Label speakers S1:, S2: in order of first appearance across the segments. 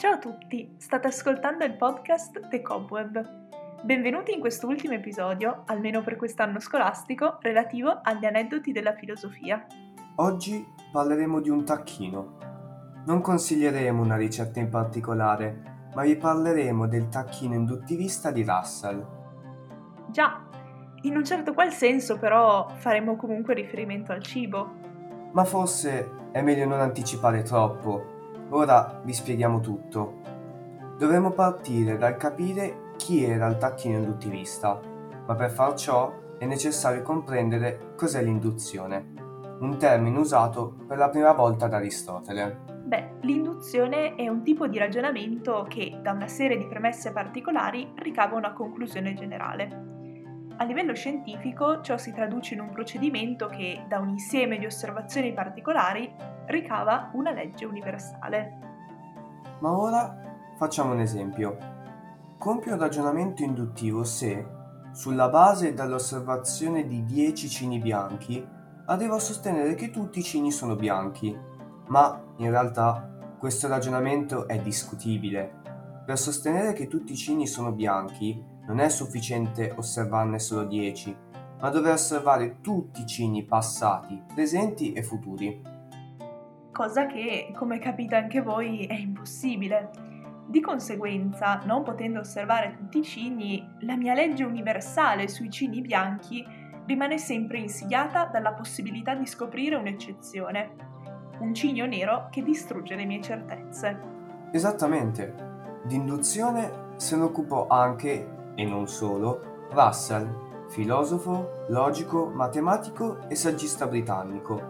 S1: Ciao a tutti, state ascoltando il podcast The Cobweb. Benvenuti in questo ultimo episodio, almeno per quest'anno scolastico, relativo agli aneddoti della filosofia.
S2: Oggi parleremo di un tacchino. Non consiglieremo una ricetta in particolare, ma vi parleremo del tacchino induttivista di Russell.
S1: Già, in un certo qual senso però faremo comunque riferimento al cibo.
S2: Ma forse è meglio non anticipare troppo Ora vi spieghiamo tutto. Dovremmo partire dal capire chi era il tacchino induttivista, ma per far ciò è necessario comprendere cos'è l'induzione, un termine usato per la prima volta da Aristotele.
S1: Beh, l'induzione è un tipo di ragionamento che, da una serie di premesse particolari, ricava una conclusione generale. A livello scientifico ciò si traduce in un procedimento che, da un insieme di osservazioni particolari, ricava una legge universale.
S2: Ma ora facciamo un esempio. Compie un ragionamento induttivo se, sulla base dell'osservazione di 10 cini bianchi, arrivo a sostenere che tutti i cini sono bianchi, ma in realtà questo ragionamento è discutibile. Per sostenere che tutti i cini sono bianchi non è sufficiente osservarne solo 10, ma dover osservare tutti i cigni passati, presenti e futuri.
S1: Cosa che, come capite anche voi, è impossibile. Di conseguenza, non potendo osservare tutti i cigni, la mia legge universale sui cigni bianchi rimane sempre insidiata dalla possibilità di scoprire un'eccezione, un cigno nero che distrugge le mie certezze.
S2: Esattamente. Di induzione se ne occupò anche e non solo, Russell, filosofo, logico, matematico e saggista britannico.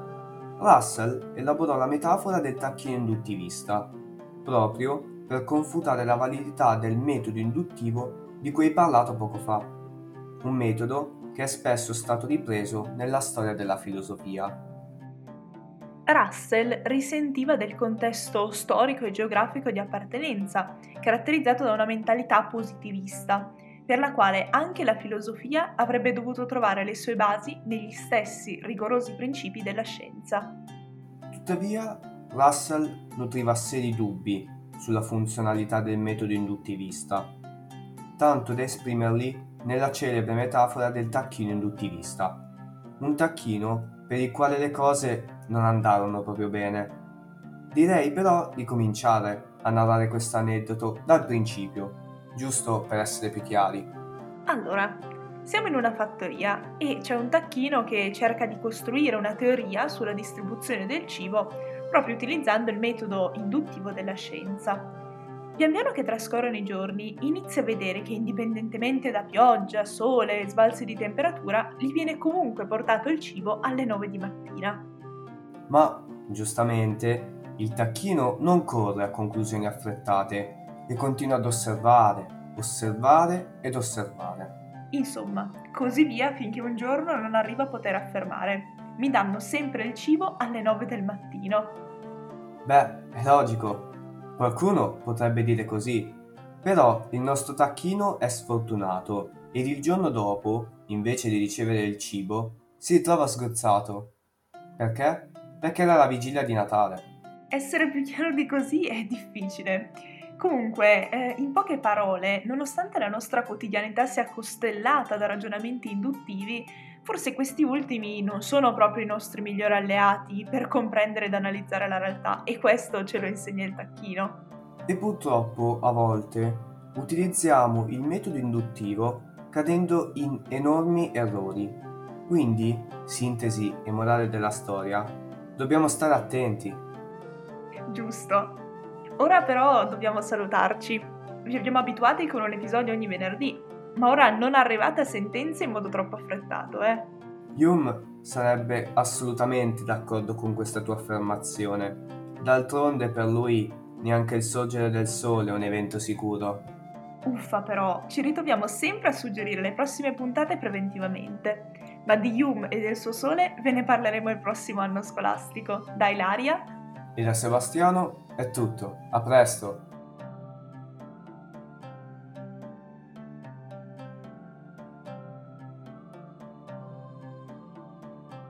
S2: Russell elaborò la metafora del tacchino induttivista, proprio per confutare la validità del metodo induttivo di cui hai parlato poco fa, un metodo che è spesso stato ripreso nella storia della filosofia.
S1: Russell risentiva del contesto storico e geografico di appartenenza, caratterizzato da una mentalità positivista, per la quale anche la filosofia avrebbe dovuto trovare le sue basi negli stessi rigorosi principi della scienza.
S2: Tuttavia, Russell nutriva seri dubbi sulla funzionalità del metodo induttivista, tanto da esprimerli nella celebre metafora del tacchino induttivista, un tacchino per il quale le cose non andarono proprio bene. Direi però di cominciare a narrare questo aneddoto dal principio giusto per essere più chiari.
S1: Allora, siamo in una fattoria e c'è un tacchino che cerca di costruire una teoria sulla distribuzione del cibo proprio utilizzando il metodo induttivo della scienza. Pian piano che trascorrono i giorni, inizia a vedere che indipendentemente da pioggia, sole e sbalzi di temperatura, gli viene comunque portato il cibo alle 9 di mattina.
S2: Ma, giustamente, il tacchino non corre a conclusioni affrettate e continua ad osservare, osservare ed osservare.
S1: Insomma, così via finché un giorno non arriva a poter affermare. Mi danno sempre il cibo alle 9 del mattino.
S2: Beh, è logico. Qualcuno potrebbe dire così. Però il nostro tacchino è sfortunato ed il giorno dopo, invece di ricevere il cibo, si ritrova sgozzato. Perché? Perché era la vigilia di Natale.
S1: Essere più chiaro di così è difficile. Comunque, eh, in poche parole, nonostante la nostra quotidianità sia costellata da ragionamenti induttivi, forse questi ultimi non sono proprio i nostri migliori alleati per comprendere ed analizzare la realtà e questo ce lo insegna il tacchino.
S2: E purtroppo, a volte, utilizziamo il metodo induttivo cadendo in enormi errori. Quindi, sintesi e morale della storia, dobbiamo stare attenti.
S1: Giusto. Ora però dobbiamo salutarci. Vi abbiamo abituati con un episodio ogni venerdì, ma ora non arrivate a sentenze in modo troppo affrettato, eh?
S2: Hume sarebbe assolutamente d'accordo con questa tua affermazione. D'altronde per lui neanche il sorgere del sole è un evento sicuro.
S1: Uffa però, ci ritroviamo sempre a suggerire le prossime puntate preventivamente. Ma di Hume e del suo sole ve ne parleremo il prossimo anno scolastico. Da Ilaria
S2: e da Sebastiano è tutto. A presto!